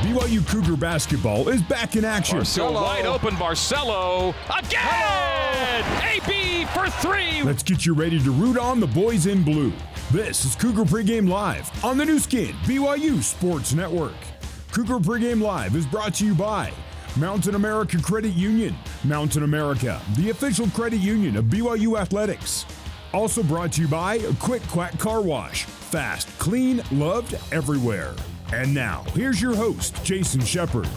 BYU Cougar basketball is back in action. Barcelo wide open. Barcelo again. AB for three. Let's get you ready to root on the boys in blue. This is Cougar Pregame Live on the Nu Skin BYU Sports Network. Cougar Pregame Live is brought to you by Mountain America Credit Union. Mountain America, the official credit union of BYU Athletics. Also brought to you by Quick Quack Car Wash. Fast, clean, loved everywhere. And now, here's your host, Jason Shepard.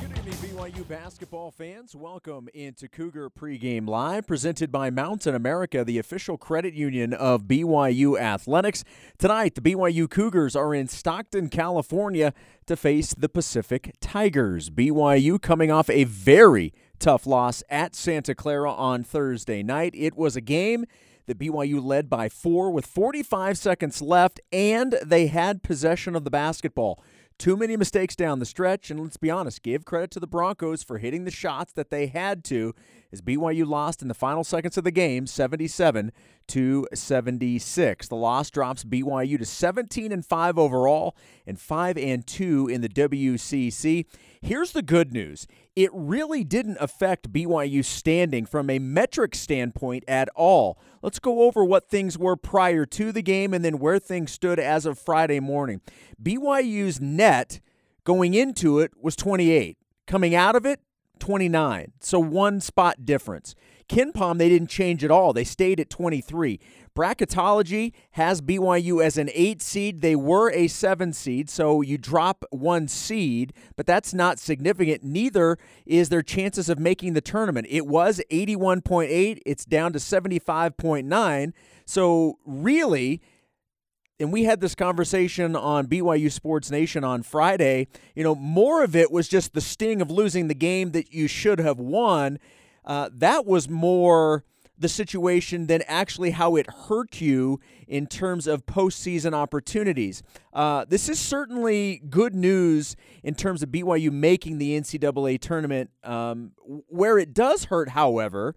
Good evening, BYU basketball fans. Welcome into Cougar Pregame Live, presented by Mountain America, the official credit union of BYU Athletics. Tonight, the BYU Cougars are in Stockton, California to face the Pacific Tigers. BYU coming off a very tough loss at Santa Clara on Thursday night. It was a game that BYU led by four with 45 seconds left, and they had possession of the basketball. Too many mistakes down the stretch, and let's be honest, give credit to the Broncos for hitting the shots that they had to as BYU lost in the final seconds of the game, 77 to 76. The loss drops BYU to 17 and 5 overall and 5 and 2 in the WCC. Here's the good news. It really didn't affect BYU's standing from a metric standpoint at all. Let's go over what things were prior to the game and then where things stood as of Friday morning. BYU's net going into it was 28. Coming out of it, 29. So one spot difference. KenPom, they didn't change at all. They stayed at 23. Bracketology has BYU as an eight seed. They were a seven seed, so you drop one seed, but that's not significant. Neither is their chances of making the tournament. It was 81.8, it's down to 75.9. So, really, and we had this conversation on BYU Sports Nation on Friday. You know, more of it was just the sting of losing the game that you should have won. Uh, that was more the situation than actually how it hurt you in terms of postseason opportunities. Uh, this is certainly good news in terms of BYU making the NCAA tournament. Um, where it does hurt, however,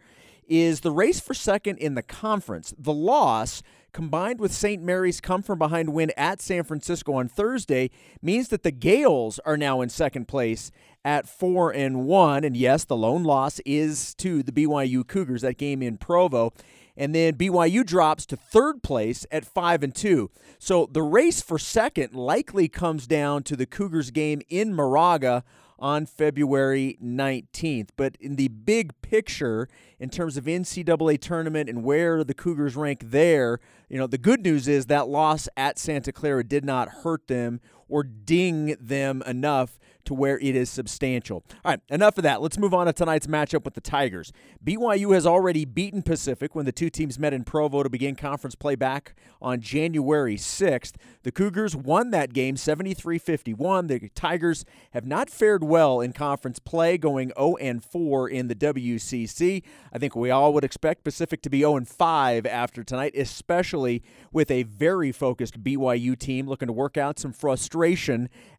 is the race for second in the conference. The loss combined with St. Mary's come from behind win at San Francisco on Thursday means that the Gaels are now in second place at 4 and 1 and yes the lone loss is to the BYU Cougars that game in Provo and then BYU drops to third place at 5 and 2. So the race for second likely comes down to the Cougars game in Moraga on February 19th. But in the big picture, in terms of NCAA tournament and where the Cougars rank there, you know, the good news is that loss at Santa Clara did not hurt them or ding them enough to where it is substantial. All right, enough of that. Let's move on to tonight's matchup with the Tigers. BYU has already beaten Pacific when the two teams met in Provo to begin conference play back on January 6th. The Cougars won that game 73 51. The Tigers have not fared well in conference play, going 0 4 in the WCC. I think we all would expect Pacific to be 0 5 after tonight, especially with a very focused BYU team looking to work out some frustration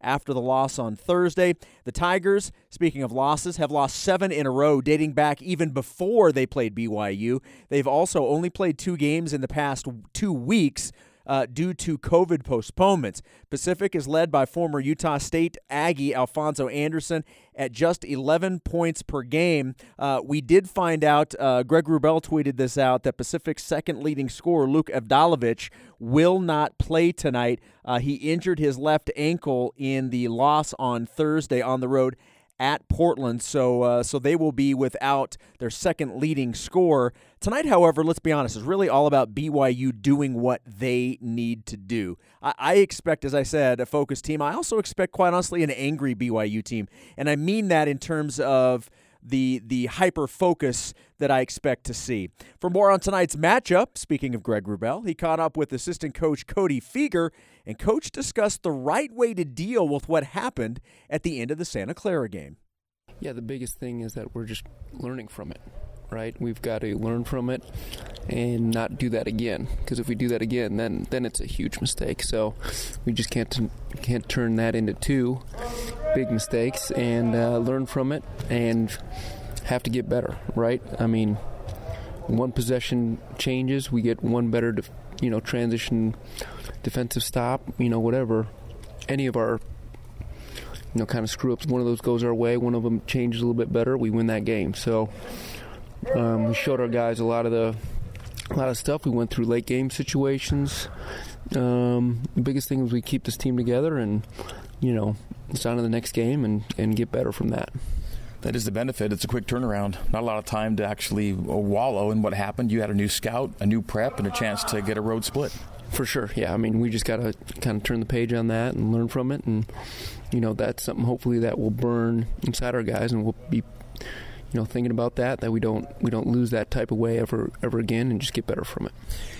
after the loss on Thursday. The Tigers, speaking of losses, have lost seven in a row dating back even before they played BYU. They've also only played two games in the past two weeks uh, due to COVID postponements. Pacific is led by former Utah State Aggie Alfonso Anderson at just 11 points per game. Uh, we did find out, uh, Greg Wrubell tweeted this out, that Pacific's second leading scorer, Luke Avdalovic, will not play tonight. Uh, he injured his left ankle in the loss on Thursday on the road at Portland, so uh, so they will be without their second leading scorer tonight. However, let's be honest, it's really all about BYU doing what they need to do. I, I expect, as I said, a focused team. I also expect, quite honestly, an angry BYU team, and I mean that in terms of the the hyper focus that I expect to see. For more on tonight's matchup, speaking of Greg Wrubell, he caught up with assistant coach Cody Fueger, and coach discussed the right way to deal with what happened at the end of the Santa Clara game. Yeah, the biggest thing is that we're just learning from it. Right, we've got to learn from it and not do that again. Because if we do that again, then then it's a huge mistake. So we just can't can't turn that into two big mistakes and uh, learn from it and have to get better, right? I mean, one possession changes, we get one better, you know, transition defensive stop, you know, whatever. Any of our you know, kind of screw ups. One of those goes our way, one of them changes a little bit better. We win that game. So um, we showed our guys a lot of the a lot of stuff. We went through late game situations. Um, the biggest thing is we keep this team together and you know it's on to the next game and, and get better from that. That is the benefit. It's a quick turnaround. Not a lot of time to actually wallow in what happened. You had a new scout, a new prep, and a chance to get a road split. For sure, yeah. I mean, we just got to kind of turn the page on that and learn from it, and you know, that's something hopefully that will burn inside our guys, and we'll be you know, thinking about that, that we don't we don't lose that type of way ever ever again, and just get better from it.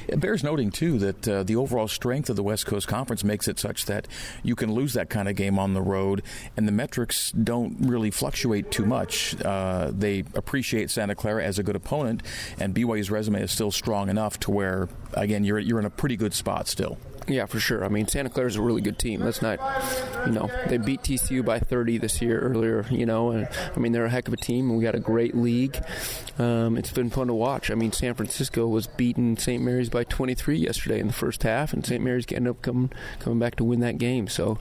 It bears noting too that uh, the overall strength of the West Coast Conference makes it such that you can lose that kind of game on the road, and the metrics don't really fluctuate too much. Uh, they appreciate Santa Clara as a good opponent, and BYU's resume is still strong enough to where, again, you're you're in a pretty good spot still. Yeah, for sure. I mean, Santa Clara is a really good team. Let's not, you know, they beat TCU by 30 this year earlier. You know, and I mean they're a heck of a team. We got a great league. Um, it's been fun to watch. I mean, San Francisco was beating St. Mary's by 23 yesterday in the first half, and St. Mary's ended up coming coming back to win that game. So,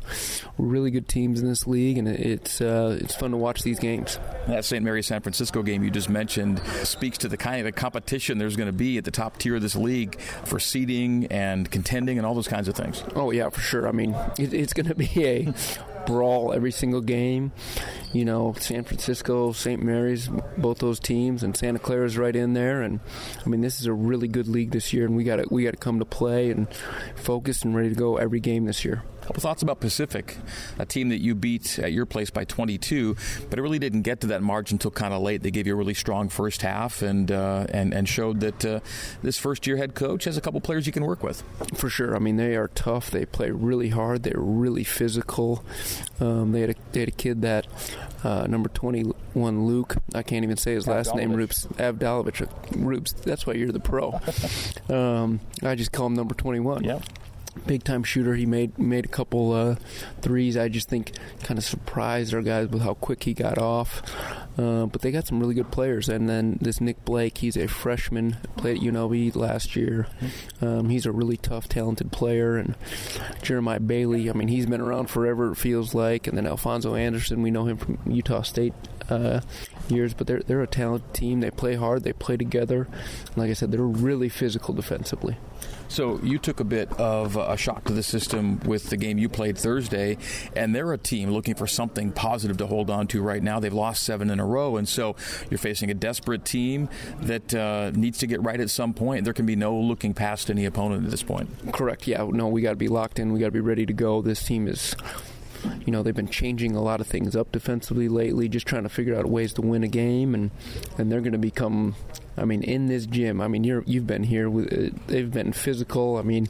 really good teams in this league, and it's uh, it's fun to watch these games. That St. Mary's San Francisco game you just mentioned speaks to the kind of competition there's going to be at the top tier of this league for seeding and contending and all those kinds of things. Oh yeah, for sure. I mean, it, it's going to be a brawl every single game. You know, San Francisco, St. Mary's, both those teams, and Santa Clara's right in there. And I mean, this is a really good league this year, and we got to we got to come to play and focused and ready to go every game this year. A couple thoughts about Pacific, a team that you beat at your place by 22, but it really didn't get to that margin until kind of late. They gave you a really strong first half and uh, and and showed that uh, this first year head coach has a couple players you can work with. For sure. I mean, they are tough. They play really hard. They're really physical. Um, they had a they had a kid that uh, number 21 Luke. I can't even say his last name. Roops Avdalovic. Roops. That's why you're the pro. um, I just call him number 21. Yeah big time shooter. He made made a couple uh, threes. I just think kind of surprised our guys with how quick he got off. Uh, but they got some really good players. And then this Nick Blake, he's a freshman, played at UNLV last year. Um, he's a really tough, talented player. And Jeremiah Bailey, I mean, he's been around forever. It feels like. And then Alfonso Anderson, we know him from Utah State. Uh, years, but they're they're a talented team. They play hard. They play together. Like I said, they're really physical defensively. So you took a bit of a shock to the system with the game you played Thursday, and they're a team looking for something positive to hold on to right now. They've lost seven in a row, and so you're facing a desperate team that uh, needs to get right at some point. There can be no looking past any opponent at this point. Correct. Yeah. No, we got to be locked in. We got to be ready to go. This team is you know they've been changing a lot of things up defensively lately, just trying to figure out ways to win a game, and and they're going to become. I mean, in this gym, I mean, you're you've been here. With, uh, they've been physical. I mean,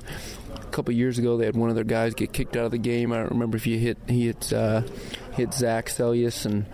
a couple years ago, they had one of their guys get kicked out of the game. I don't remember if you hit he hit uh, hit Zac Seljaas, and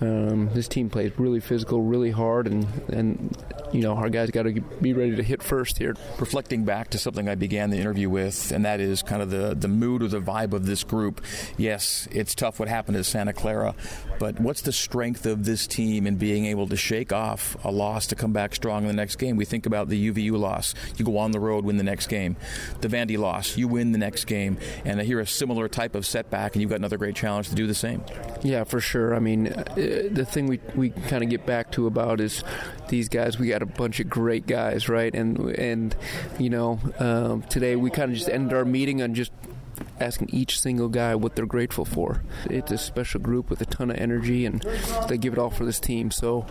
um, this team plays really physical, really hard, and and you know our guys got to be ready to hit first here. Reflecting back to something I began the interview with, and that is kind of the the mood or the vibe of this group. Yes, it's tough what happened at Santa Clara, but what's the strength of this team in being able to shake off a loss to come back strong in the next game? We think about the UVU loss. You go on the road, win the next game. The Vandy loss, you win the next game, and I hear a similar type of setback, and you've got another great challenge to do the same. Yeah, for sure. I mean the thing we we kind of get back to about is these guys. We got a bunch of great guys, right? And and you know, um, today we kind of just ended our meeting on just asking each single guy what they're grateful for. It's a special group with a ton of energy, and they give it all for this team. So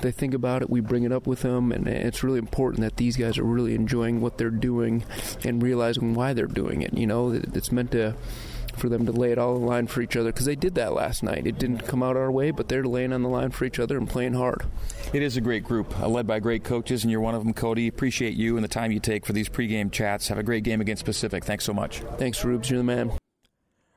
they think about it, we bring it up with them, and it's really important that these guys are really enjoying what they're doing and realizing why they're doing it. You know, it's meant to for them to lay it all on the line for each other because they did that last night. It didn't come out our way, but they're laying on the line for each other and playing hard. It is a great group, uh, led by great coaches, and you're one of them, Cody. Appreciate you and the time you take for these pregame chats. Have a great game against Pacific. Thanks so much. Thanks, Rubes. You're the man.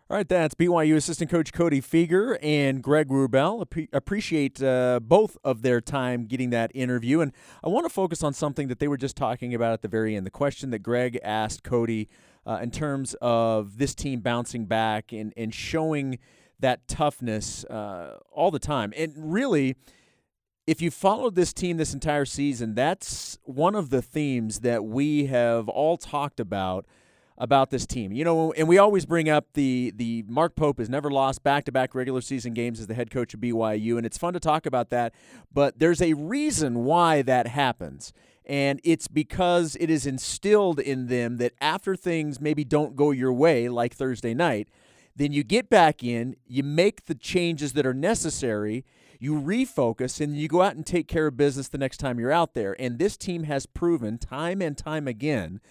All right, that's BYU assistant coach Cody Fueger and Greg Wrubell. appreciate uh, both of their time getting that interview. And I want to focus on something that they were just talking about at the very end. The question that Greg asked Cody uh, in terms of this team bouncing back and, and showing that toughness uh, all the time. And really, if you followed this team this entire season, that's one of the themes that we have all talked about about this team. You know, and we always bring up the the Mark Pope has never lost back-to-back regular season games as the head coach of BYU and it's fun to talk about that, but there's a reason why that happens. And it's because it is instilled in them that after things maybe don't go your way like Thursday night, then you get back in, you make the changes that are necessary, you refocus and you go out and take care of business the next time you're out there. And this team has proven time and time again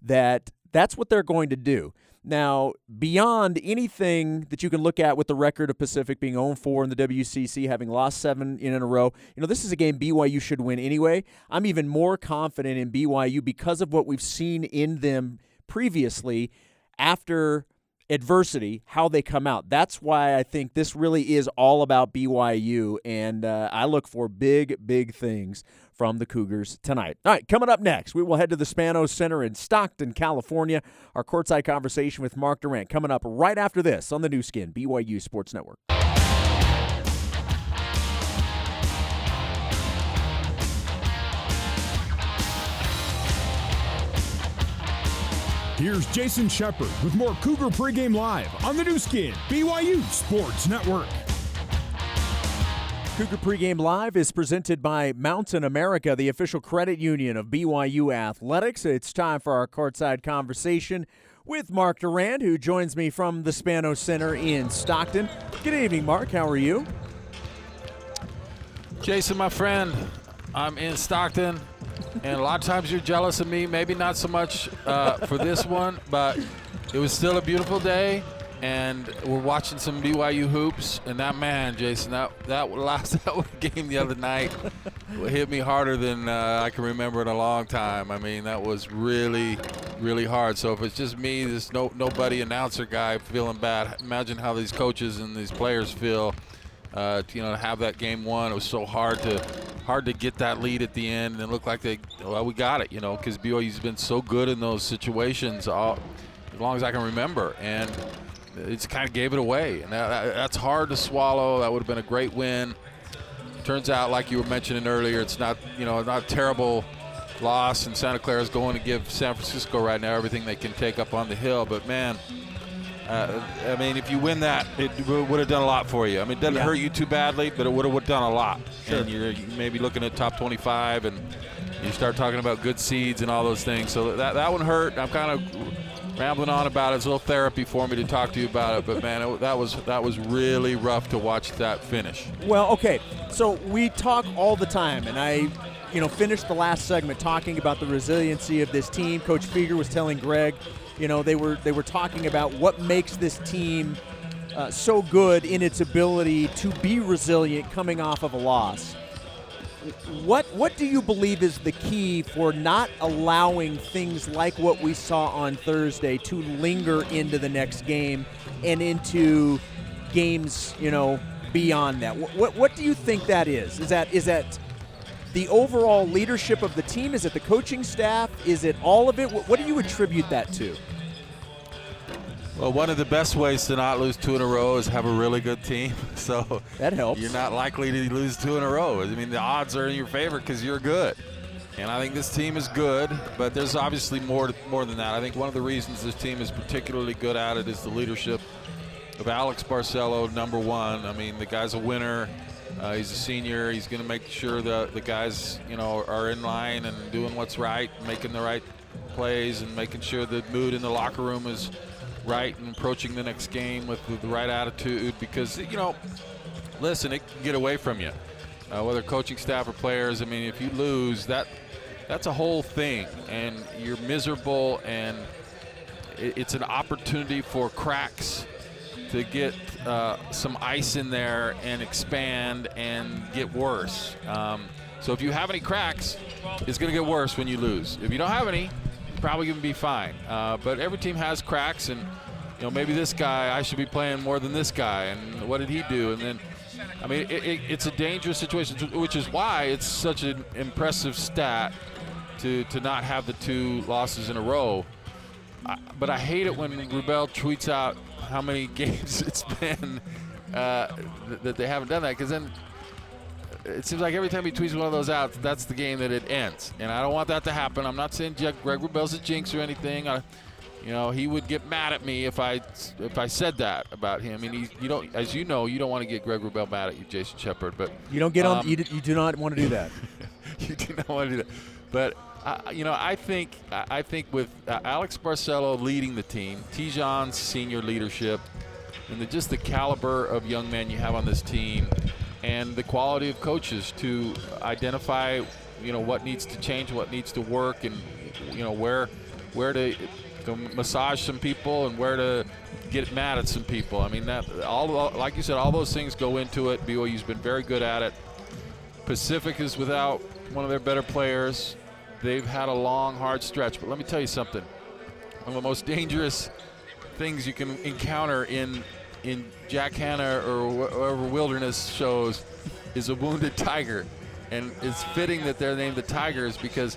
that that's what they're going to do. Now, beyond anything that you can look at with the record of Pacific being 0 4 in the WCC, having lost seven in a row, you know, this is a game BYU should win anyway. I'm even more confident in BYU because of what we've seen in them previously after adversity, how they come out. That's why I think this really is all about BYU, and uh, I look for big, big things from the Cougars tonight. All right, coming up next, we will head to the Spanos Center in Stockton, California. Our courtside conversation with Mark Durant coming up right after this on the Nu Skin, BYU Sports Network. Here's Jason Shepard with more Cougar pregame live on the Nu Skin, BYU Sports Network. Cougar Pregame Live is presented by Mountain America, the official credit union of BYU Athletics. It's time for our courtside conversation with Mark Durant, who joins me from the Spanos Center in Stockton. Good evening, Mark. How are you? Jason, my friend, I'm in Stockton, and a lot of times you're jealous of me. Maybe not so much uh, for this one, but it was still a beautiful day and we're watching some BYU hoops. And that man, Jason, that that last that game the other night hit me harder than uh, I can remember in a long time. I mean, that was really, really hard. So if it's just me, this no nobody announcer guy feeling bad, imagine how these coaches and these players feel. Uh, you know, to have that game won, it was so hard to hard to get that lead at the end, and it looked like they well we got it, you know, because BYU's been so good in those situations all as long as I can remember, and it kind of gave it away, and that, that's hard to swallow. That would have been a great win. Turns out, like you were mentioning earlier, it's not you know not a terrible loss, and Santa Clara is going to give San Francisco right now everything they can take up on the hill. But man, uh, I mean, if you win that, it would have done a lot for you. I mean, it doesn't yeah. hurt you too badly, but it would have done a lot. Sure. And you're maybe looking at top 25, and you start talking about good seeds and all those things. So that that one hurt. I'm kind of rambling on about it. It's a little therapy for me to talk to you about it, but man, it, that was that was really rough to watch that finish. Well, okay, so we talk all the time, and I, you know, finished the last segment talking about the resiliency of this team. Coach Fueger was telling Greg, you know, they were they were talking about what makes this team uh, so good in its ability to be resilient coming off of a loss what what do you believe is the key for not allowing things like what we saw on Thursday to linger into the next game and into games, you know, beyond that? What what, what do you think that is? Is that is that the overall leadership of the team? Is it the coaching staff? Is it all of it? What, what do you attribute that to? Well, one of the best ways to not lose two in a row is have a really good team. So that helps. You're not likely to lose two in a row. I mean, the odds are in your favor because you're good. And I think this team is good, but there's obviously more more than that. I think one of the reasons this team is particularly good at it is the leadership of Alex Barcelo, number one. I mean, the guy's a winner. Uh, he's a senior. He's going to make sure that the guys, you know, are in line and doing what's right, making the right plays, and making sure the mood in the locker room is – right and approaching the next game with the, right attitude because, you know, listen, it can get away from you. Uh, whether coaching staff or players, I mean, if you lose, that that's a whole thing, and you're miserable, and it, it's an opportunity for cracks to get uh, some ice in there and expand and get worse. Um, so if you have any cracks, it's going to get worse when you lose. If you don't have any, probably going to be fine. Uh, but every team has cracks, and you know maybe this guy I should be playing more than this guy, and what did he do? And then, I mean, it, it, it's a dangerous situation, which is why it's such an impressive stat to to not have the two losses in a row. I, but I hate it when Wrubell tweets out how many games it's been uh, that they haven't done that, because then it seems like every time he tweets one of those out, that's the game that it ends. And I don't want that to happen. I'm not saying Greg Wrubell's a jinx or anything. I, you know, he would get mad at me if I if I said that about him. And he, you don't, as you know, you don't want to get Greg Wrubell mad at you, Jason Shepard. But you don't get on. um, You, d- you do not want to do that. you do not want to do that. But you know, I think I I think with uh, Alex Barcelo leading the team, Te'Jon's senior leadership, and the, just the caliber of young men you have on this team, and the quality of coaches to identify, you know, what needs to change, what needs to work, and you know where where to, to massage some people and where to get mad at some people. I mean that all like you said, all those things go into it. BYU's been very good at it. Pacific is without one of their better players. They've had a long, hard stretch. But let me tell you something. One of the most dangerous things you can encounter in in Jack Hanna or whatever wilderness shows is a wounded tiger. And it's fitting that they're named the Tigers because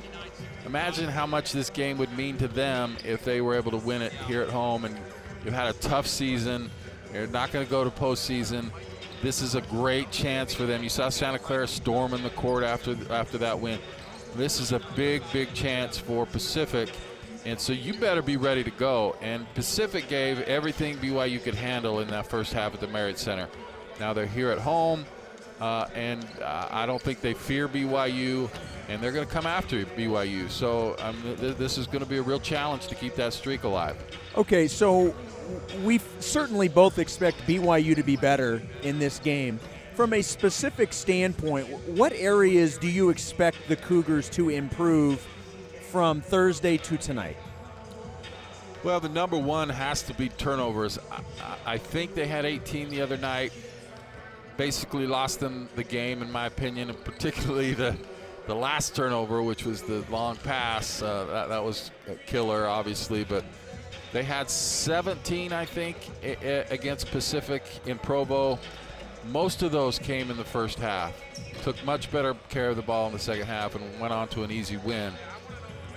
imagine how much this game would mean to them if they were able to win it here at home. And you've had a tough season. You're not going to go to postseason. This is a great chance for them. You saw Santa Clara storming the court after after that win. This is a big, big chance for Pacific, and so you better be ready to go. And Pacific gave everything BYU could handle in that first half at the Marriott Center. Now they're here at home, uh, and uh, I don't think they fear BYU, and they're going to come after BYU. So um, th- this is going to be a real challenge to keep that streak alive. Okay, so we certainly both expect BYU to be better in this game. From a specific standpoint, what areas do you expect the Cougars to improve from Thursday to tonight? Well, the number one has to be turnovers. I, I- think they had 18 the other night. Basically, lost them the game, in my opinion, and particularly the the last turnover, which was the long pass. Uh, that, that was a killer, obviously, but they had 17, I think, a- a- against Pacific in Provo. Most of those came in the first half. Took much better care of the ball in the second half and went on to an easy win.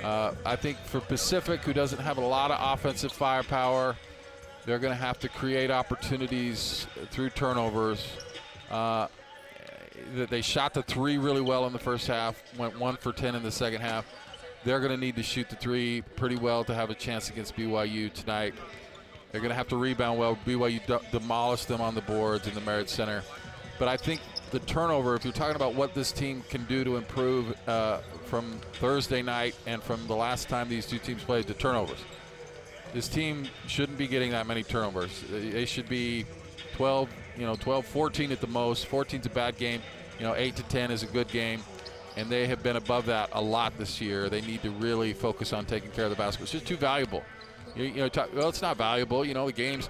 Uh, I think for Pacific, who doesn't have a lot of offensive firepower, they're going to have to create opportunities through turnovers. Uh, they shot the three really well in the first half, went one for 10 in the second half. They're going to need to shoot the three pretty well to have a chance against BYU tonight. They're going to have to rebound well. BYU de- demolished them on the boards in the Marriott Center. But I think the turnover, if you're talking about what this team can do to improve uh, from Thursday night and from the last time these two teams played, the turnovers. This team shouldn't be getting that many turnovers. They should be 12, you know, 12, 14 at the most. 14 is a bad game. You know, 8 to 10 is a good game. And they have been above that a lot this year. They need to really focus on taking care of the basketball. It's just too valuable. You, you know, talk, well, it's not valuable. You know, the game's,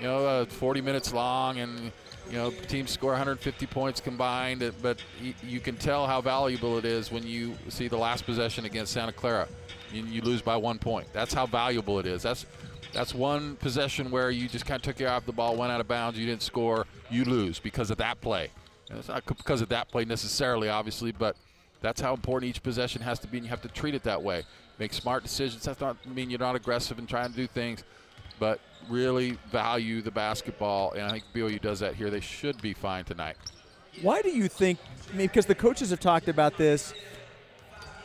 you know, uh, 40 minutes long, and you know, teams score 150 points combined. uh, But y- you can tell how valuable it is when you see the last possession against Santa Clara, and you lose by one point. That's how valuable it is. That's that's one possession where you just kind of took your eye off the ball, went out of bounds, you didn't score, you lose because of that play. And it's not because of that play necessarily, obviously, but that's how important each possession has to be, and you have to treat it that way. Make smart decisions. That's not mean you're not aggressive and trying to do things, but really value the basketball. And I think BYU does that here. They should be fine tonight. Why do you think? I mean, because the coaches have talked about this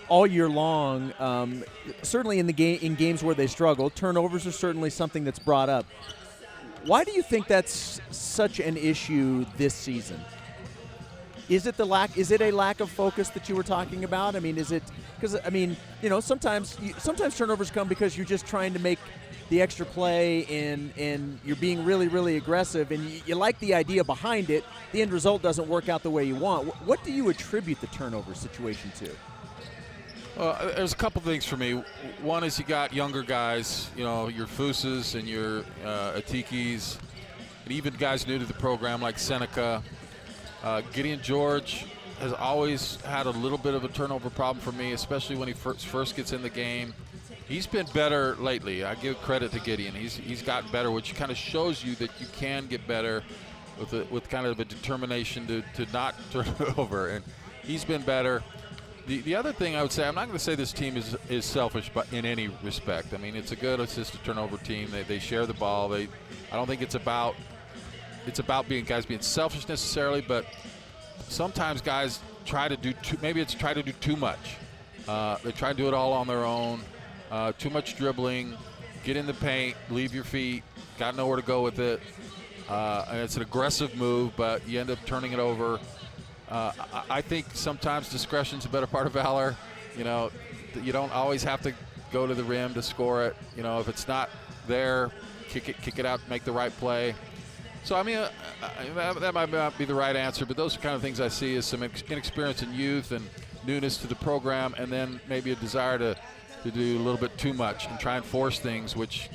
all year long. Um, certainly in the game, in games where they struggle, turnovers are certainly something that's brought up. Why do you think that's such an issue this season? Is it the lack? Is it a lack of focus that you were talking about? I mean, is it because I mean, you know, sometimes you, sometimes turnovers come because you're just trying to make the extra play and and you're being really really aggressive and you, you like the idea behind it. The end result doesn't work out the way you want. Wh- What do you attribute the turnover situation to? Well, uh, there's a couple things for me. One is you got younger guys, you know, your Fusas and your uh, Atikis, and even guys new to the program like Seneca. Uh, Gideon George has always had a little bit of a turnover problem for me, especially when he first, first gets in the game. He's been better lately. I give credit to Gideon. He's he's gotten better, which kind of shows you that you can get better with a, with kind of a determination to, to not turn it over. And he's been better. The, the other thing I would say, I'm not going to say this team is is selfish, but in any respect. I mean, it's a good assist to turnover team. They, they share the ball. They, I don't think it's about it's about being guys being selfish necessarily, but sometimes guys try to do too, maybe it's try to do too much. Uh, they try to do it all on their own. Uh, too much dribbling. get in the paint, leave your feet, got nowhere to go with it. Uh, and it's an aggressive move, but you end up turning it over. Uh, I, I think sometimes discretion's a better part of valor. You know, you don't always have to go to the rim to score it. You know, if it's not there, kick it, kick it out, make the right play. So I mean, uh, uh, that might not be the right answer, but those are kind of things I see as some inexperience in youth and newness to the program, and then maybe a desire to to do a little bit too much and try and force things, which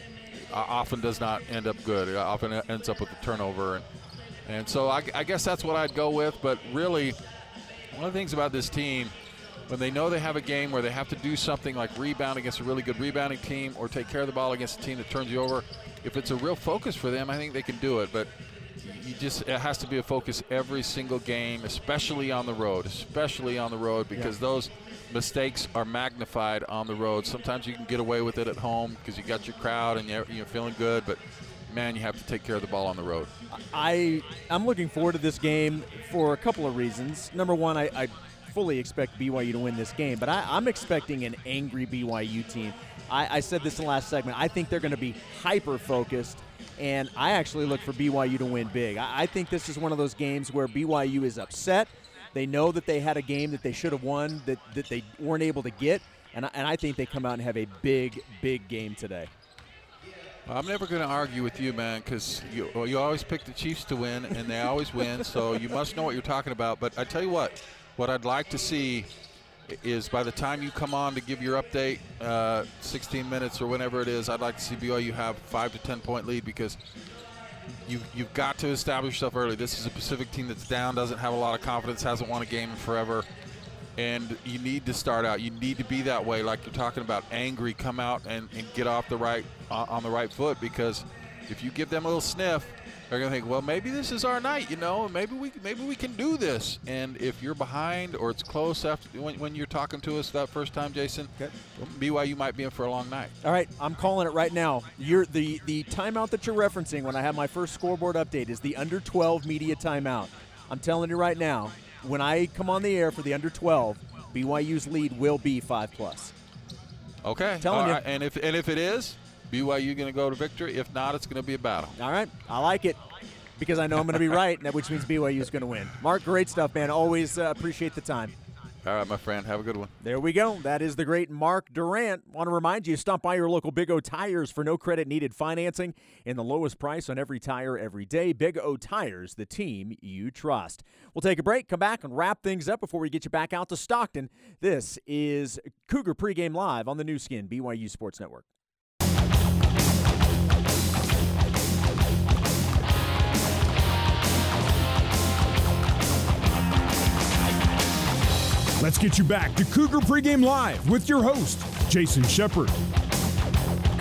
often does not end up good. It often ends up with a turnover, and and so I, I guess that's what I'd go with. But really, one of the things about this team when they know they have a game where they have to do something like rebound against a really good rebounding team or take care of the ball against a team that turns you over, if it's a real focus for them, I think they can do it. But you just it has to be a focus every single game, especially on the road, especially on the road because yeah. those mistakes are magnified on the road. Sometimes you can get away with it at home because you got your crowd and you're, you're feeling good, but man, you have to take care of the ball on the road. I I'm looking forward to this game for a couple of reasons. Number one, I, I fully expect BYU to win this game, but I, am expecting an angry BYU team. I, I said this in the last segment. I think they're going to be hyper focused, and I actually look for BYU to win big. I, I think this is one of those games where BYU is upset. They know that they had a game that they should have won that, that they weren't able to get, and, and I think they come out and have a big, big game today. I'm never going to argue with you, man, because you, you always pick the Chiefs to win, and they always win. So you must know what you're talking about. But I tell you what, what I'd like to see is by the time you come on to give your update, uh, 16 minutes or whenever it is, I'd like to see BYU have five to 10 point lead because you, you've got to establish yourself early. This is a Pacific team that's down, doesn't have a lot of confidence, hasn't won a game in forever. And you need to start out. You need to be that way, like you're talking about, angry. Come out and, and get off the right uh, on the right foot because if you give them a little sniff, they're gonna think, well, maybe this is our night, you know, maybe we maybe we can do this. And if you're behind or it's close after when, when you're talking to us that first time, Jason, okay. BYU might be in for a long night. All right, I'm calling it right now. You're the the timeout that you're referencing when I have my first scoreboard update is the under 12 media timeout. I'm telling you right now, when I come on the air for the under 12, BYU's lead will be five plus. Okay, I'm telling All you. Right. And if and if it is, BYU going to go to victory. If not, it's going to be a battle. All right. I like it because I know I'm going to be right, which means BYU is going to win. Mark, great stuff, man. Always uh, appreciate the time. All right, my friend. Have a good one. There we go. That is the great Mark Durant. Want to remind you, stop by your local Big O Tires for no credit needed financing and the lowest price on every tire every day. Big O Tires, the team you trust. We'll take a break, come back, and wrap things up before we get you back out to Stockton. This is Cougar Pregame Live on the Nu Skin, BYU Sports Network. Let's get you back to Cougar Pregame Live with your host, Jason Shepard.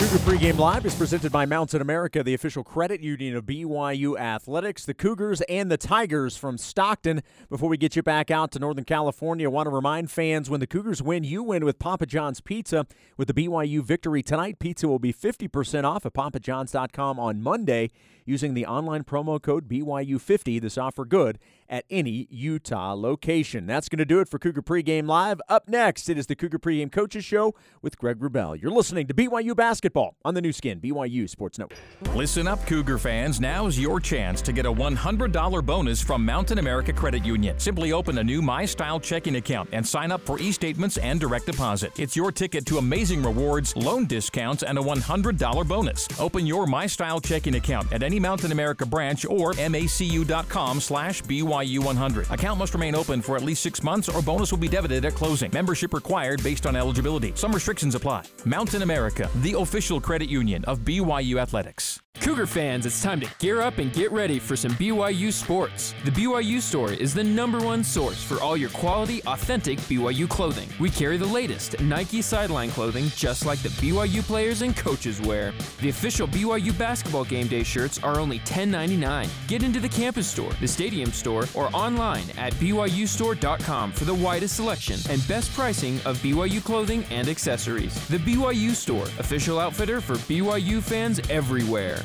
Cougar Pregame Live is presented by Mountain America, the official credit union of BYU Athletics, the Cougars and the Tigers from Stockton. Before we get you back out to Northern California, I want to remind fans when the Cougars win, you win with Papa John's Pizza. With the BYU victory tonight, pizza will be 50% off at papajohns.com on Monday using the online promo code BYU50. This offer good at any Utah location. That's going to do it for Cougar Pregame Live. Up next, it is the Cougar Pregame Coaches Show with Greg Wrubell. You're listening to BYU Basketball on the Nu Skin, BYU Sports Network. Listen up, Cougar fans. Now's your chance to get a $100 bonus from Mountain America Credit Union. Simply open a new MyStyle checking account and sign up for e-statements and direct deposit. It's your ticket to amazing rewards, loan discounts, and a $100 bonus. Open your MyStyle checking account at any Mountain America branch or macu.com slash BYU100. Account must remain open for at least six months or bonus will be debited at closing. Membership required based on eligibility. Some restrictions apply. Mountain America, the official credit union of BYU Athletics. Cougar fans, it's time to gear up and get ready for some BYU sports. The BYU store is the number one source for all your quality, authentic BYU clothing. We carry the latest Nike sideline clothing just like the BYU players and coaches wear. The official BYU basketball game day shirts are only $10.99. Get into the campus store, the stadium store, or online at BYUstore.com for the widest selection and best pricing of BYU clothing and accessories. The BYU store, official outfitter for BYU fans everywhere.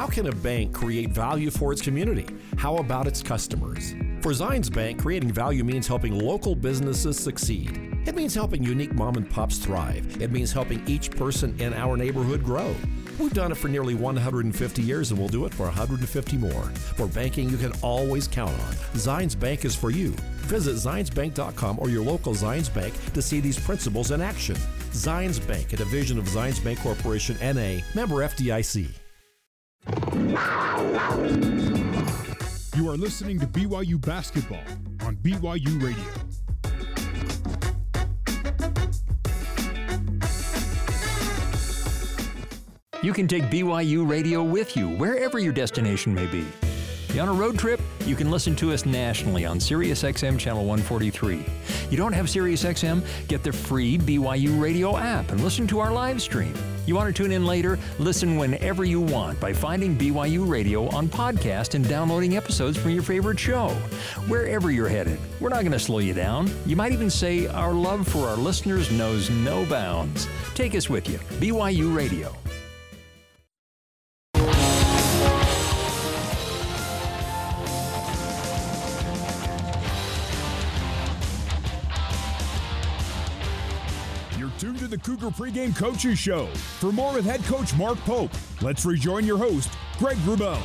How can a bank create value for its community? How about its customers? For Zions Bank, creating value means helping local businesses succeed. It means helping unique mom and pops thrive. It means helping each person in our neighborhood grow. We've done it for nearly 150 years and we'll do it for 150 more. For banking you can always count on, Zions Bank is for you. Visit ZionsBank.com or your local Zions Bank to see these principles in action. Zions Bank, a division of Zions Bank Corporation NA, member FDIC. You are listening to BYU Basketball on BYU Radio. You can take BYU Radio with you wherever your destination may be. On a road trip? You can listen to us nationally on SiriusXM Channel 143. You don't have SiriusXM? Get the free BYU Radio app and listen to our live stream. You want to tune in later? Listen whenever you want by finding BYU Radio on podcast and downloading episodes from your favorite show. Wherever you're headed, we're not going to slow you down. You might even say our love for our listeners knows no bounds. Take us with you. BYU Radio. The Cougar Pregame Coaches Show. For more with head coach Mark Pope, let's rejoin your host, Greg Wrubell.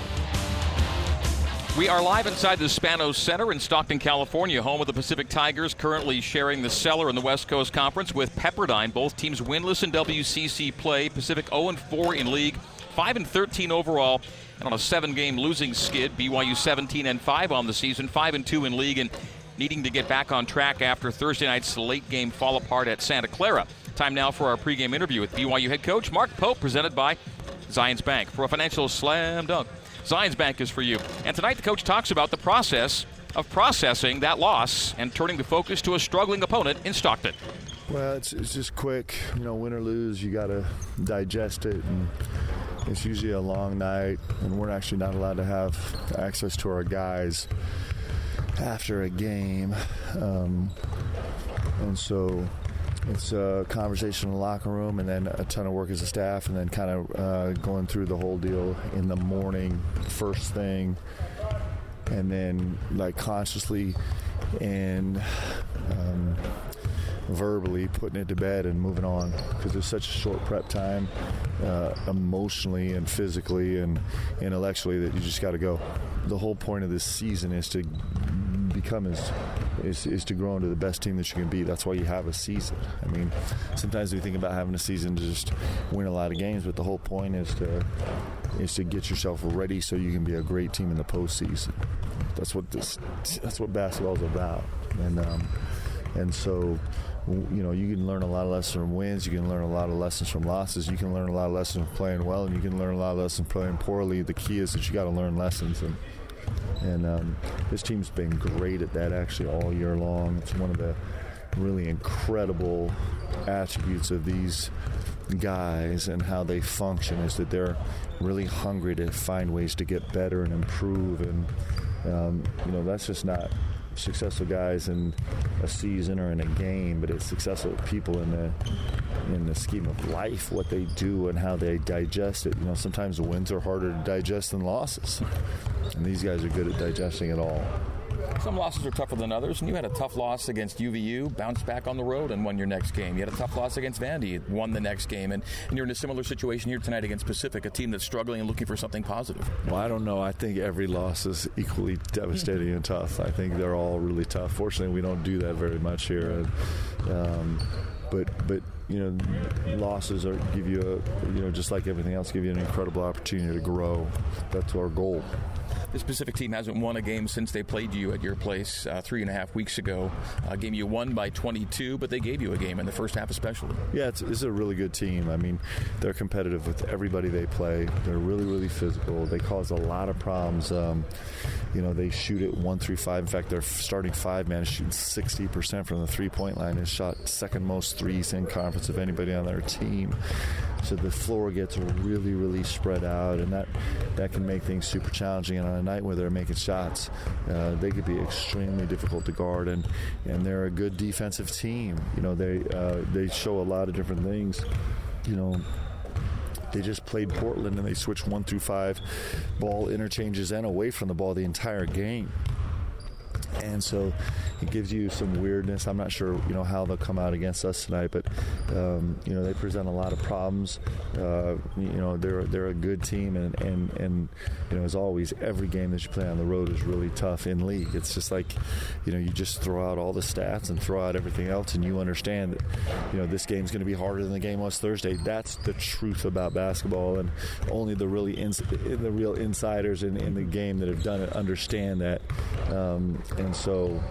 We are live inside the Spanos Center in Stockton, California, home of the Pacific Tigers, currently sharing the cellar in the West Coast Conference with Pepperdine. Both teams winless in WCC play. Pacific 0 4 in league, 5 13 overall, and on a seven-game losing skid. BYU 17 and 5 on the season, 5 and 2 in league, and needing to get back on track after Thursday night's late game fall apart at Santa Clara. Time now for our pregame interview with BYU head coach Mark Pope, presented by Zions Bank. For a financial slam dunk, Zions Bank is for you. And tonight the coach talks about the process of processing that loss and turning the focus to a struggling opponent in Stockton. Well, it's, it's just quick. You know, win or lose, you got to digest it. And it's usually a long night, and we're actually not allowed to have access to our guys after a game. Um, and so it's a conversation in the locker room and then a ton of work as a staff and then kind of uh, going through the whole deal in the morning first thing and then like consciously and um, verbally putting it to bed and moving on because there's such a short prep time uh, emotionally and physically and intellectually that you just got to go. The whole point of this season is to become is, is is to grow into the best team that you can be. That's why you have a season. I mean, sometimes we think about having a season to just win a lot of games, but the whole point is to is to get yourself ready so you can be a great team in the postseason. That's what this that's what basketball is about. And um, and so you know you can learn a lot of lessons from wins you can learn a lot of lessons from losses you can learn a lot of lessons from playing well and you can learn a lot of lessons from playing poorly the key is that you got to learn lessons and and um, this team's been great at that actually all year long. It's one of the really incredible attributes of these guys and how they function is that they're really hungry to find ways to get better and improve. And, um, you know, that's just not successful guys in a season or in a game, but it's successful people in the in the scheme of life, what they do and how they digest it. You know, sometimes wins are harder to digest than losses, and these guys are good at digesting it all. Some losses are tougher than others, and you had a tough loss against UVU, bounced back on the road and won your next game. You had a tough loss against Vandy, won the next game, and, and you're in a similar situation here tonight against Pacific, a team that's struggling and looking for something positive. Well, I don't know. I think every loss is equally devastating and tough. I think they're all really tough. Fortunately, we don't do that very much here. And, um, but but you know, losses are give you a you know just like everything else, give you an incredible opportunity to grow. That's our goal. This Pacific team hasn't won a game since they played you at your place uh, three and a half weeks ago. A game you won by 22, but they gave you a game in the first half, especially. Yeah, it's, it's a really good team. I mean, they're competitive with everybody they play. They're really, really physical. They cause a lot of problems. Um, you know, they shoot it one through five. In fact, their starting five man is shooting 60% from the three point line and shot second most threes in conference of anybody on their team. So the floor gets really, really spread out, and that that can make things super challenging. And on a night where they're making shots, uh, they could be extremely difficult to guard. And and they're a good defensive team. You know, they uh, they show a lot of different things. You know, they just played Portland and they switched one through five ball interchanges and away from the ball the entire game. And so it gives you some weirdness. I'm not sure, you know, how they'll come out against us tonight, but um, you know they present a lot of problems. Uh, you know they're they're a good team, and, and and you know as always, every game that you play on the road is really tough in league. It's just like you know you just throw out all the stats and throw out everything else, and you understand that you know this game's going to be harder than the game was Thursday. That's the truth about basketball, and only the really the real insiders in, in the game that have done it understand that. Um, and so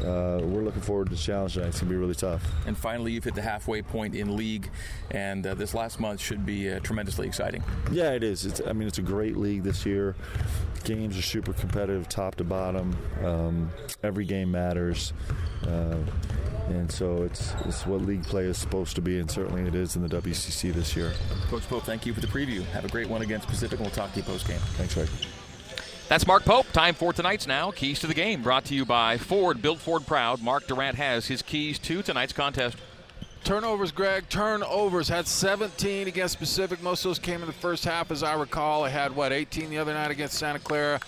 uh, we're looking forward to the challenge tonight. It's going to be really tough. And finally, you've hit the halfway point in league, and uh, this last month should be uh, tremendously exciting. Yeah, it is. It's, I mean, it's a great league this year. Games are super competitive, top to bottom. Um, every game matters. Uh, and so it's, it's what league play is supposed to be, and certainly it is in the WCC this year. Coach Pope, thank you for the preview. Have a great one against Pacific, and we'll talk to you post game. Thanks, Rick. That's Mark Pope. Time for tonight's now. Keys to the game brought to you by Ford. Built Ford proud. Mark Durant has his keys to tonight's contest. Turnovers, Greg. Turnovers. Had 17 against Pacific. Most of those came in the first half, as I recall. I had, what, 18 the other night against Santa Clara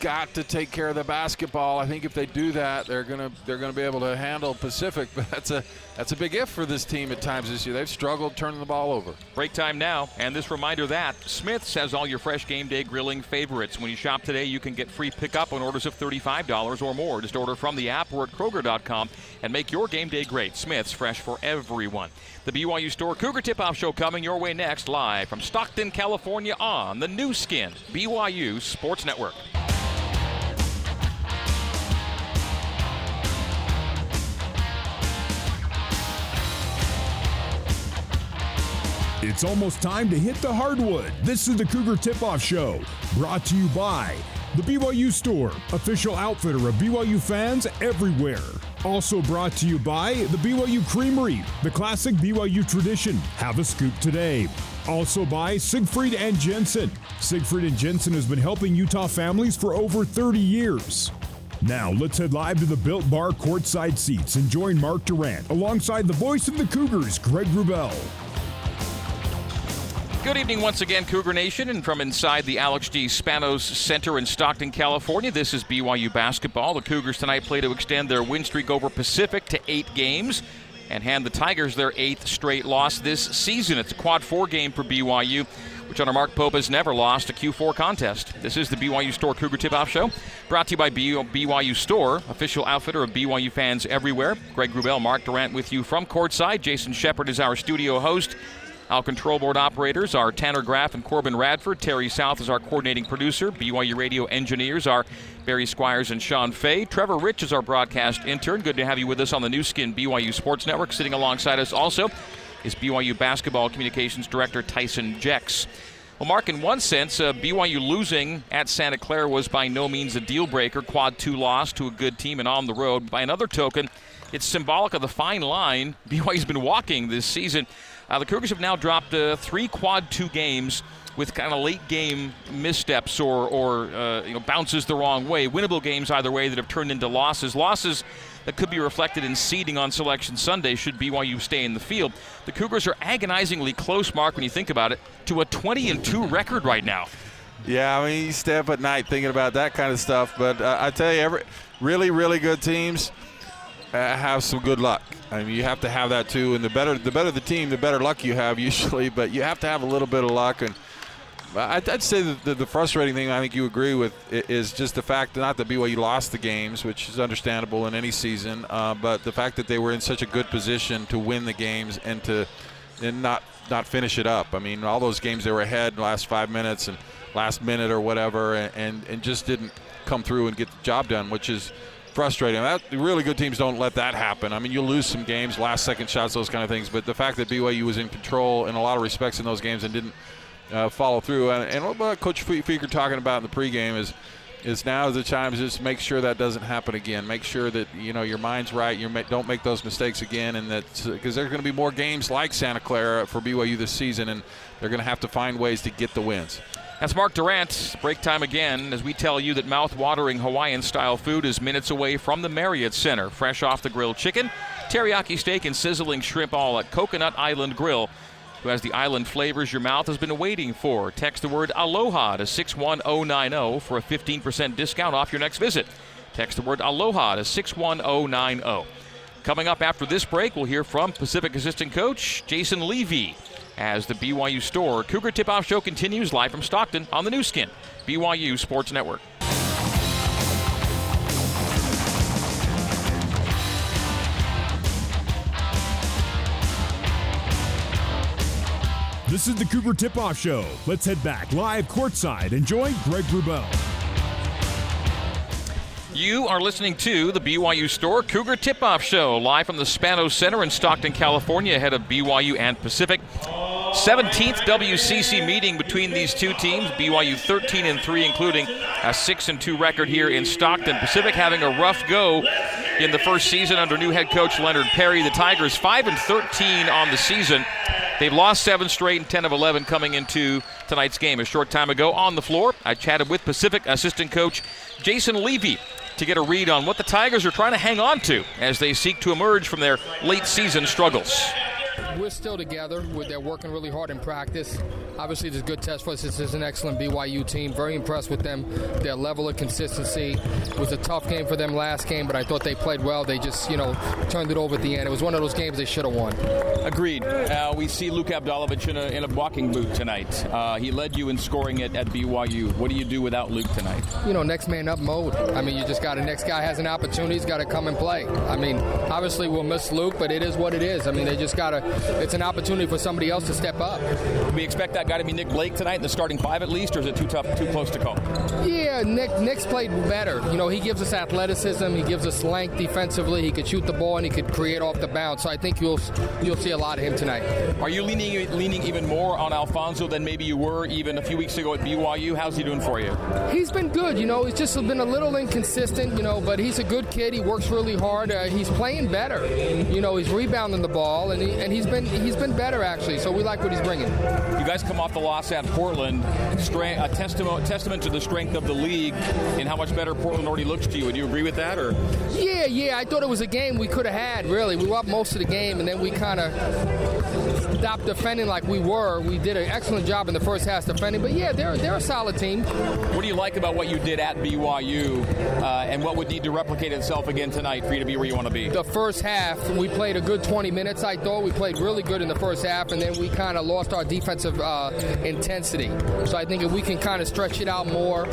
got to take care of the basketball. I think if they do that, they're gonna they're gonna be able to handle Pacific. But that's a that's a big if for this team at times this year. They've struggled turning the ball over. Break time now, and this reminder that Smith's has all your fresh game day grilling favorites. When you shop today, you can get free pickup on orders of $35 or more. Just order from the app or at Kroger.com and make your game day great. Smith's fresh for everyone. The BYU Store Cougar Tip-Off Show coming your way next, live from Stockton, California, on the Nu Skin BYU Sports Network. It's almost time to hit the hardwood. This is the Cougar Tip Off Show, brought to you by the BYU Store, official outfitter of BYU fans everywhere. Also brought to you by the BYU Creamery, the classic BYU tradition. Have a scoop today. Also by Siegfried and Jensen. Siegfried and Jensen has been helping Utah families for over 30 years. Now let's head live to the Built Bar courtside seats and join Mark Durant alongside the voice of the Cougars, Greg Wrubell. Good evening once again, Cougar Nation, and from inside the Alex G. Spanos Center in Stockton, California, this is BYU basketball. The Cougars tonight play to extend their win streak over Pacific to eight games and hand the Tigers their eighth straight loss this season. It's a quad four game for BYU, which under Mark Pope has never lost a Q4 contest. This is the BYU Store Cougar Tip Off Show, brought to you by BYU Store, official outfitter of BYU fans everywhere. Greg Wrubell, Mark Durant with you from courtside. Jason Shepard is our studio host. Our control board operators are Tanner Graff and Corbin Radford. Terry South is our coordinating producer. BYU radio engineers are Barry Squires and Sean Fay. Trevor Rich is our broadcast intern. Good to have you with us on the Nu Skin BYU Sports Network. Sitting alongside us also is BYU basketball communications director Tyson Jex. Well, Mark, in one sense, uh, BYU losing at Santa Clara was by no means a deal breaker. Quad two loss to a good team and on the road. By another token, it's symbolic of the fine line BYU's been walking this season. Uh, the Cougars have now dropped uh, three quad two games with kind of late game missteps or, or uh, you know bounces the wrong way. Winnable games either way that have turned into losses. Losses that could be reflected in seeding on Selection Sunday should BYU stay in the field. The Cougars are agonizingly close, Mark, when you think about it, to a 20 and 2 record right now. Yeah, I mean, you stay up at night thinking about that kind of stuff. But uh, I tell you, every really, really good teams have some good luck. I mean, you have to have that too. And the better, the better the team, the better luck you have usually. But you have to have a little bit of luck. And I'd, I'd say the, the, frustrating thing I think you agree with is just the fact that not that BYU lost the games, which is understandable in any season, uh, but the fact that they were in such a good position to win the games and to and not not finish it up. I mean, all those games they were ahead last five minutes and last minute or whatever, and, and, and just didn't come through and get the job done, which is frustrating. That really good teams don't let that happen. I mean, you lose some games, last second shots, those kind of things. But the fact that BYU was in control in a lot of respects in those games and didn't uh, follow through, and, and what Coach Feaker talking about in the pregame is is now the time to just make sure that doesn't happen again. Make sure that you know your mind's right. You don't make those mistakes again, and that because there's going to be more games like Santa Clara for BYU this season, and they're going to have to find ways to get the wins. That's Mark Durant. Break time again as we tell you that mouth-watering Hawaiian-style food is minutes away from the Marriott Center. Fresh off the grilled chicken, teriyaki steak, and sizzling shrimp all at Coconut Island Grill who has the island flavors your mouth has been waiting for. Text the word Aloha to 61090 for a 15% discount off your next visit. Text the word Aloha to 61090. Coming up after this break, we'll hear from Pacific assistant coach Jason Levy as the BYU Store Cougar Tip Off Show continues live from Stockton on the Nu Skin, BYU Sports Network. This is the Cougar Tip Off Show. Let's head back live courtside and join Greg Wrubell. You are listening to the BYU Store Cougar Tip Off Show, live from the Spanos Center in Stockton, California, ahead of BYU and Pacific. 17th WCC meeting between these two teams. BYU 13 and 3, including a 6 and 2 record here in Stockton. Pacific having a rough go in the first season under new head coach Leonard Perry. The Tigers 5 and 13 on the season. They've lost seven straight and 10 of 11 coming into tonight's game. A short time ago on the floor, I chatted with Pacific assistant coach Jason Levy to get a read on what the Tigers are trying to hang on to as they seek to emerge from their late season struggles we're still together. They're working really hard in practice. Obviously, it's a good test for us. This is an excellent BYU team. Very impressed with them. Their level of consistency it was a tough game for them last game, but I thought they played well. They just, you know, turned it over at the end. It was one of those games they should have won. Agreed. Uh, we see Luke Avdalovic in a, in a walking boot tonight. Uh, he led you in scoring it at BYU. What do you do without Luke tonight? You know, next man up mode. I mean, you just got to, next guy has an opportunity, he's got to come and play. I mean, obviously we'll miss Luke, but it is what it is. I mean, they just got to it's an opportunity for somebody else to step up. we expect that guy to be Nick Blake tonight in the starting five at least, or is it too tough, too close to call? Yeah, Nick Nick's played better. You know, he gives us athleticism, he gives us length defensively, he could shoot the ball and he could create off the bounce. So I think you'll you'll see a lot of him tonight. Are you leaning leaning even more on Alfonso than maybe you were even a few weeks ago at BYU? How's he doing for you? He's been good. You know, he's just been a little inconsistent. You know, but he's a good kid. He works really hard. Uh, he's playing better. You know, he's rebounding the ball and he, and he's been he's been better actually. So we like what he's bringing. You guys come off the loss at Portland, a testament testament to the strength of the league and how much better Portland already looks to you. Would you agree with that, or? Yeah, yeah. I thought it was a game we could have had. Really, we were up most of the game, and then we kind of stopped defending like we were. We did an excellent job in the first half defending, but yeah, they're they're a solid team. What do you like about what you did at BYU, uh, and what would need to replicate itself again tonight for you to be where you want to be? The first half, we played a good 20 minutes. I thought we played really good in the first half, and then we kind of lost our defensive uh, intensity. So I think if we can kind of stretch it out more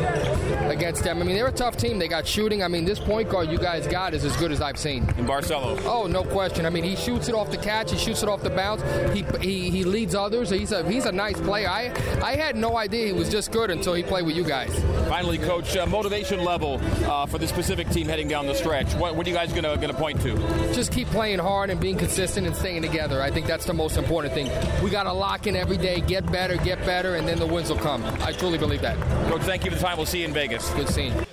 against them, I mean they're a tough team. They got shooting. I mean this point guard you guys got is as good as I've seen. In Barcelo. Oh, no question. I mean he shoots it off the catch. He shoots it off the bounce. He he, he leads others. He's a he's a nice player. I I had no idea he was just good until he played with you guys. Finally, coach, uh, motivation level uh, for the Pacific team heading down the stretch. What, what are you guys gonna gonna point to? Just keep playing hard and being consistent and staying together. I think that's the most important thing. We got to lock in every day, get better, get better, and then the wins will come. I truly believe that. Coach, thank you for the time. We'll see you in Vegas. Good seeing you.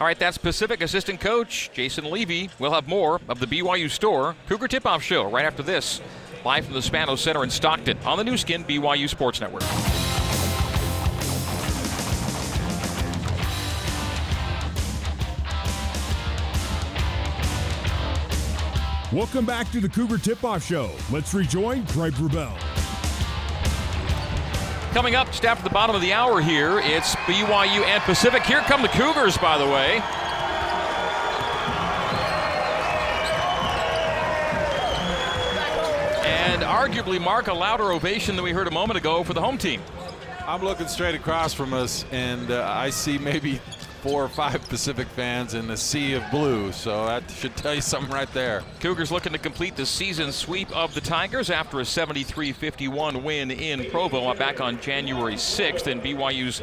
All right, that's Pacific assistant coach Jason Levy. We'll have more of the BYU Store Cougar Tip Off Show right after this live from the Spanos Center in Stockton on the Nu Skin BYU Sports Network. Welcome back to the Cougar Tip Off Show. Let's rejoin Greg Wrubell. Coming up just at the bottom of the hour here, it's BYU and Pacific. Here come the Cougars, by the way. Arguably mark a louder ovation than we heard a moment ago for the home team. I'm looking straight across from us, and uh, I see maybe four or five Pacific fans in the sea of blue. So that should tell you something right there. Cougars looking to complete the season sweep of the Tigers after a 73-51 win in Provo back on January 6th in BYU's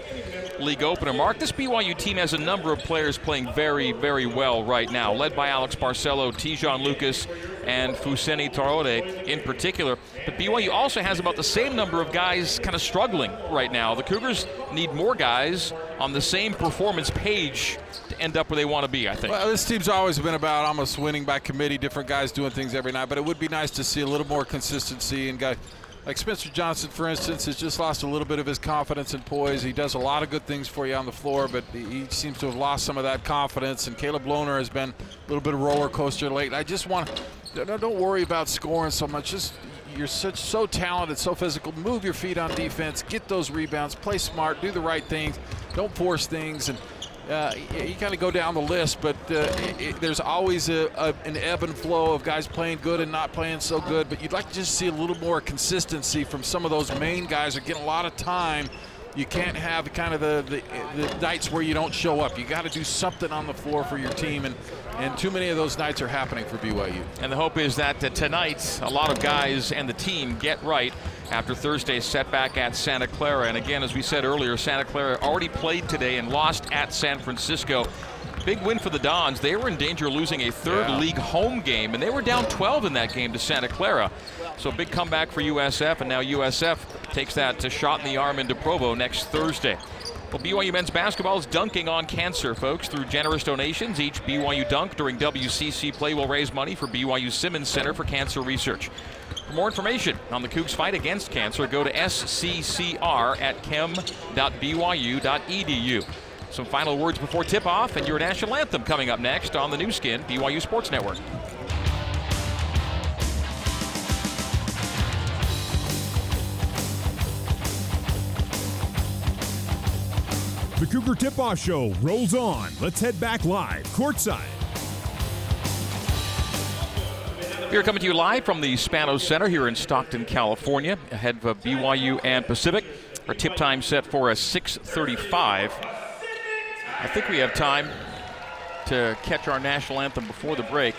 league opener. Mark, this BYU team has a number of players playing very, very well right now, led by Alex Barcelo, Te'Jon Lucas, and Fousseyni Traore in particular. But BYU also has about the same number of guys kind of struggling right now. The Cougars need more guys on the same performance page to end up where they want to be, I think. Well, this team's always been about almost winning by committee, different guys doing things every night, but it would be nice to see a little more consistency and guys like Spencer Johnson, for instance, has just lost a little bit of his confidence and poise. He does a lot of good things for you on the floor, but he seems to have lost some of that confidence. And Caleb Lohner has been a little bit of roller coaster late. I just want don't worry about scoring so much. Just you're such so talented, so physical. Move your feet on defense, get those rebounds, play smart, do the right things, don't force things, and uh, you kind of go down the list, but uh, it, it, there's always a, a, an ebb and flow of guys playing good and not playing so good. But you'd like to just see a little more consistency from some of those main guys that get a lot of time. You can't have kind of the, the, the nights where you don't show up. You got to do something on the floor for your team, and, and too many of those nights are happening for BYU. And the hope is that uh, tonight a lot of guys and the team get right after Thursday's setback at Santa Clara. And again, as we said earlier, Santa Clara already played today and lost at San Francisco. Big win for the Dons. They were in danger of losing a third Yeah. league home game, and they were down 12 in that game to Santa Clara. So big comeback for USF, and now USF takes that shot in the arm into Provo next Thursday. Well, BYU men's basketball is dunking on cancer, folks, through generous donations. Each BYU dunk during WCC play will raise money for BYU Simmons Center for Cancer Research. For more information on the Cougs' fight against cancer, go to sccr at chem.byu.edu. Some final words before tip off and your national anthem coming up next on the Nu Skin, BYU Sports Network. The Cougar Tip Off Show rolls on. Let's head back live, courtside. We are coming to you live from the Spanos Center here in Stockton, California, ahead of uh, BYU and Pacific. Our tip time set for a 6:35. I think we have time to catch our national anthem before the break.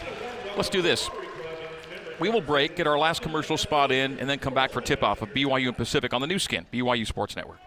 Let's do this. We will break, get our last commercial spot in, and then come back for tip-off of BYU and Pacific on the Nu Skin, BYU Sports Network.